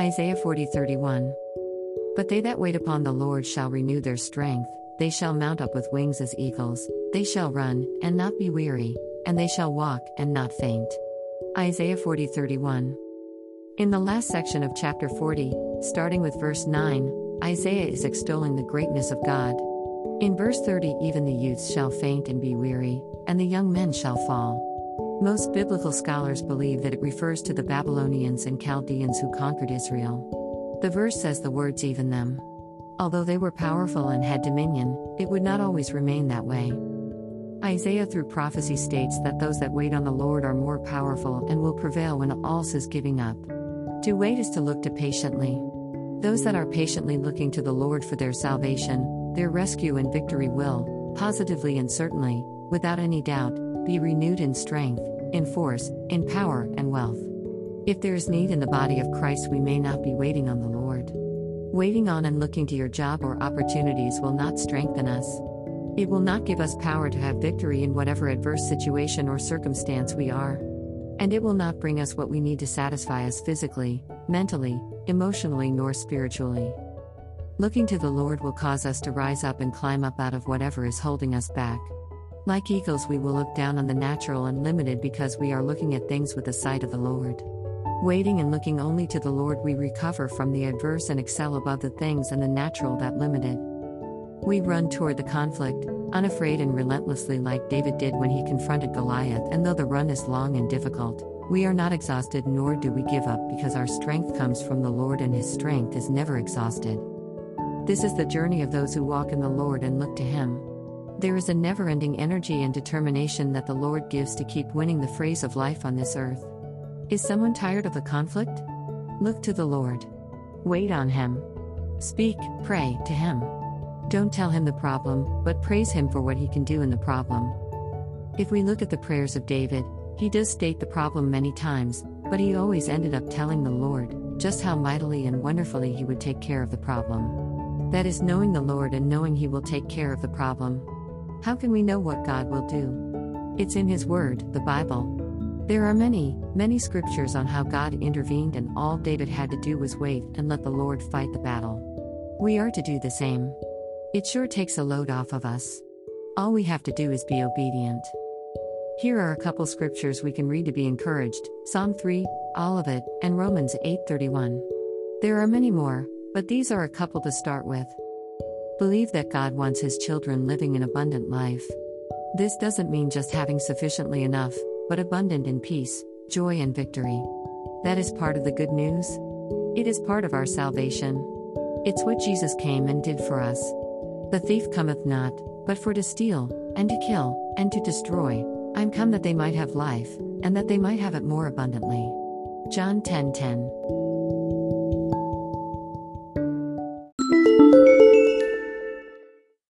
Isaiah 40:31. But they that wait upon the Lord shall renew their strength, they shall mount up with wings as eagles, they shall run, and not be weary, and they shall walk, and not faint. Isaiah 40:31. In the last section of chapter 40, starting with verse 9, Isaiah is extolling the greatness of God. In verse 30, even the youths shall faint and be weary, and the young men shall fall. Most biblical scholars believe that it refers to the Babylonians and Chaldeans who conquered Israel. The verse says the words even them. Although they were powerful and had dominion, it would not always remain that way. Isaiah through prophecy states that those that wait on the Lord are more powerful and will prevail when all is giving up. To wait is to look to patiently. Those that are patiently looking to the Lord for their salvation, their rescue and victory will, positively and certainly, without any doubt, be renewed in strength, in force, in power, and wealth. If there is need in the body of Christ, we may not be waiting on the Lord. Waiting on and looking to your job or opportunities will not strengthen us. It will not give us power to have victory in whatever adverse situation or circumstance we are. And it will not bring us what we need to satisfy us physically, mentally, emotionally, nor spiritually. Looking to the Lord will cause us to rise up and climb up out of whatever is holding us back. Like eagles, we will look down on the natural and limited because we are looking at things with the sight of the Lord. Waiting and looking only to the Lord, we recover from the adverse and excel above the things and the natural that limited. We run toward the conflict, unafraid and relentlessly, like David did when he confronted Goliath. And though the run is long and difficult, we are not exhausted nor do we give up because our strength comes from the Lord and his strength is never exhausted. This is the journey of those who walk in the Lord and look to him. There is a never ending energy and determination that the Lord gives to keep winning the phrase of life on this earth. Is someone tired of the conflict? Look to the Lord. Wait on Him. Speak, pray to Him. Don't tell Him the problem, but praise Him for what He can do in the problem. If we look at the prayers of David, he does state the problem many times, but he always ended up telling the Lord just how mightily and wonderfully he would take care of the problem. That is knowing the Lord and knowing He will take care of the problem. How can we know what God will do? It's in His Word, the Bible. There are many, many scriptures on how God intervened, and all David had to do was wait and let the Lord fight the battle. We are to do the same. It sure takes a load off of us. All we have to do is be obedient. Here are a couple scriptures we can read to be encouraged Psalm 3, all of it, and Romans 8:31. There are many more, but these are a couple to start with. Believe that God wants his children living an abundant life. This doesn't mean just having sufficiently enough, but abundant in peace, joy, and victory. That is part of the good news. It is part of our salvation. It's what Jesus came and did for us. The thief cometh not, but for to steal, and to kill, and to destroy. I'm come that they might have life, and that they might have it more abundantly. John 10:10. 10, 10.